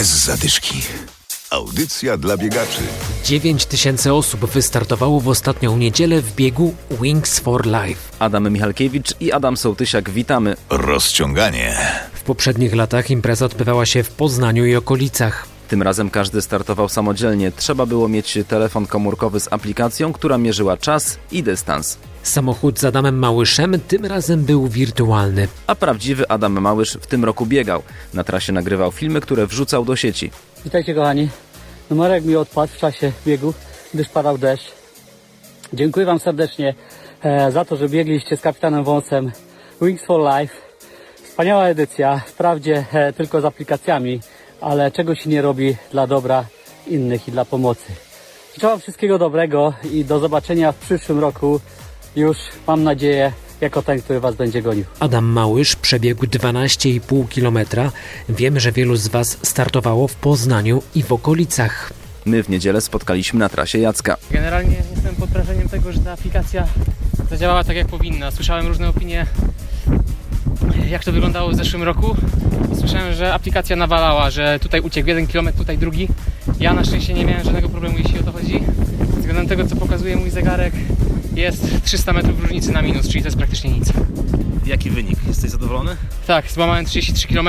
Bez zadyszki. Audycja dla biegaczy. 9 tysięcy osób wystartowało w ostatnią niedzielę w biegu Wings for Life. Adam Michalkiewicz i Adam Sołtysiak, witamy. Rozciąganie. W poprzednich latach impreza odbywała się w Poznaniu i okolicach. Tym razem każdy startował samodzielnie. Trzeba było mieć telefon komórkowy z aplikacją, która mierzyła czas i dystans. Samochód z Adamem Małyszem tym razem był wirtualny. A prawdziwy Adam Małysz w tym roku biegał. Na trasie nagrywał filmy, które wrzucał do sieci. Witajcie kochani. Numerek mi odpadł w czasie biegu, gdyż padał deszcz. Dziękuję Wam serdecznie e, za to, że biegliście z kapitanem Wąsem Wings for Life. Wspaniała edycja, wprawdzie e, tylko z aplikacjami, ale czego się nie robi dla dobra innych i dla pomocy. Życzę Wam wszystkiego dobrego i do zobaczenia w przyszłym roku. Już mam nadzieję, jako ten, który Was będzie gonił. Adam Małysz przebiegł 12,5 km. Wiem, że wielu z Was startowało w Poznaniu i w okolicach. My w niedzielę spotkaliśmy na trasie Jacka. Generalnie jestem pod wrażeniem tego, że ta aplikacja zadziałała tak jak powinna. Słyszałem różne opinie, jak to wyglądało w zeszłym roku. Słyszałem, że aplikacja nawalała, że tutaj uciekł jeden kilometr, tutaj drugi. Ja na szczęście nie miałem żadnego problemu, jeśli o to chodzi. Względem tego, co pokazuje mój zegarek, jest 300 metrów różnicy na minus, czyli to jest praktycznie nic. Jaki wynik? Jesteś zadowolony? Tak, złamałem 33 km.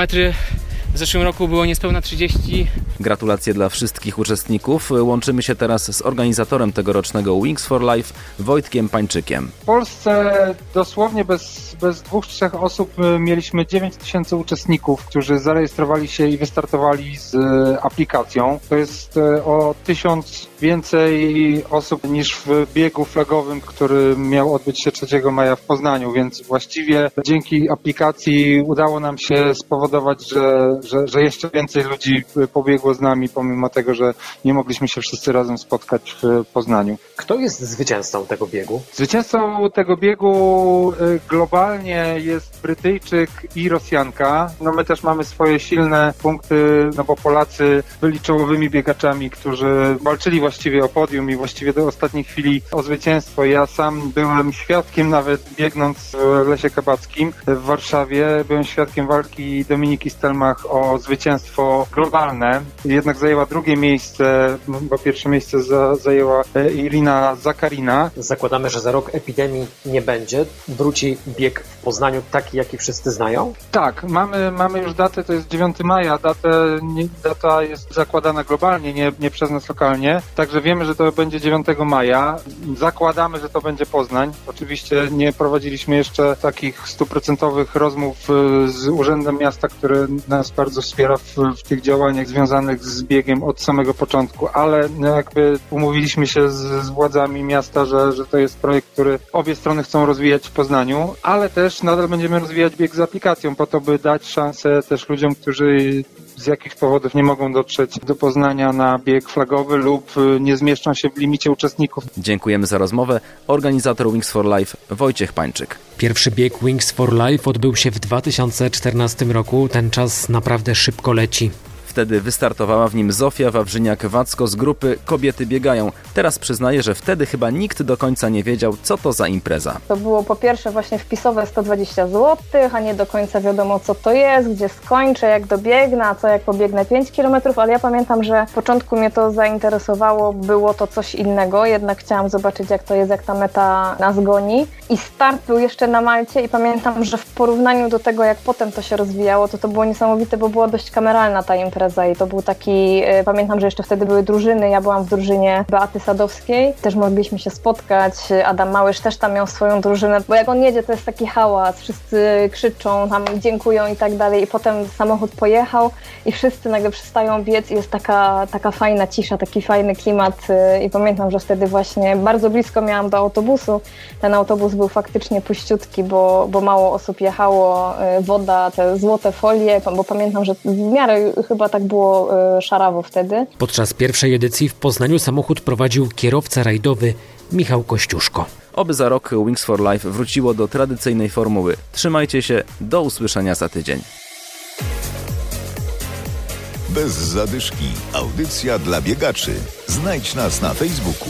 W zeszłym roku było niespełna 30. Gratulacje dla wszystkich uczestników. Łączymy się teraz z organizatorem tegorocznego Wings for Life, Wojtkiem Pańczykiem. W Polsce dosłownie bez, bez dwóch, trzech osób y, mieliśmy 9 tysięcy uczestników, którzy zarejestrowali się i wystartowali z y, aplikacją. To jest y, o tysiąc więcej osób niż w biegu flagowym, który miał odbyć się 3 maja w Poznaniu, więc właściwie dzięki aplikacji udało nam się spowodować, że, że, że jeszcze więcej ludzi pobiegło z nami, pomimo tego, że nie mogliśmy się wszyscy razem spotkać w Poznaniu. Kto jest zwycięzcą tego biegu? Zwycięzcą tego biegu y, globalnie jest Brytyjczyk i Rosjanka. No my też mamy swoje silne punkty, no bo Polacy byli czołowymi biegaczami, którzy walczyli właściwie o podium i właściwie do ostatniej chwili o zwycięstwo. Ja sam byłem świadkiem nawet biegnąc w Lesie Kabackim w Warszawie. Byłem świadkiem walki Dominiki Stelmach o zwycięstwo globalne. Jednak zajęła drugie miejsce, bo pierwsze miejsce za, zajęła e, Irina Zakarina. Zakładamy, że za rok epidemii nie będzie. Wróci bieg w Poznaniu taki, jaki wszyscy znają? Tak, mamy, mamy już datę, to jest 9 maja. Datę, nie, data jest zakładana globalnie, nie, nie przez nas lokalnie. Także wiemy, że to będzie 9 maja. Zakładamy, że to będzie Poznań. Oczywiście nie prowadziliśmy jeszcze takich stuprocentowych rozmów y, z Urzędem Miasta, który nas bardzo wspiera w, w tych działaniach związanych z biegiem od samego początku, ale no, jakby umówiliśmy się z, z władzami miasta, że, że to jest projekt, który obie strony chcą rozwijać w Poznaniu, ale też nadal będziemy rozwijać bieg z aplikacją po to, by dać szansę też ludziom, którzy z jakichś powodów nie mogą dotrzeć do Poznania na bieg flagowy lub y, nie zmieszczą się w limicie uczestników. Dziękujemy za rozmowę. Organizator Wings for Life Wojciech Pańczyk. Pierwszy bieg Wings for Life odbył się w 2014 roku. Ten czas naprawdę szybko leci. Wtedy wystartowała w nim Zofia Wawrzyniak-Wacko z grupy Kobiety Biegają. Teraz przyznaje, że wtedy chyba nikt do końca nie wiedział, co to za impreza. To było po pierwsze właśnie wpisowe 120 zł, a nie do końca wiadomo co to jest, gdzie skończę, jak dobiegnę, a co jak pobiegnę 5 km, ale ja pamiętam, że w początku mnie to zainteresowało, było to coś innego, jednak chciałam zobaczyć jak to jest, jak ta meta nas goni. I start był jeszcze na Malcie i pamiętam, że w porównaniu do tego, jak potem to się rozwijało, to to było niesamowite, bo była dość kameralna ta impreza i to był taki, y, pamiętam, że jeszcze wtedy były drużyny, ja byłam w drużynie Beaty Sadowskiej, też mogliśmy się spotkać, Adam Małysz też tam miał swoją drużynę, bo jak on jedzie, to jest taki hałas, wszyscy krzyczą, tam dziękują i tak dalej. I potem samochód pojechał i wszyscy nagle przestają biec. I jest taka, taka fajna cisza, taki fajny klimat. Y, i pamiętam, że wtedy właśnie bardzo blisko miałam do autobusu, ten autobus był faktycznie puściutki, bo, bo mało osób jechało, y, woda, te złote folie, bo pamiętam, że w miarę chyba tak było y, szarawo wtedy. Podczas pierwszej edycji w Poznaniu samochód prowadził kierowca rajdowy Michał Kościuszko. Oby za rok Wings for Life wróciło do tradycyjnej formuły. Trzymajcie się, do usłyszenia za tydzień. Bez zadyszki. Audycja dla biegaczy. Znajdź nas na Facebooku.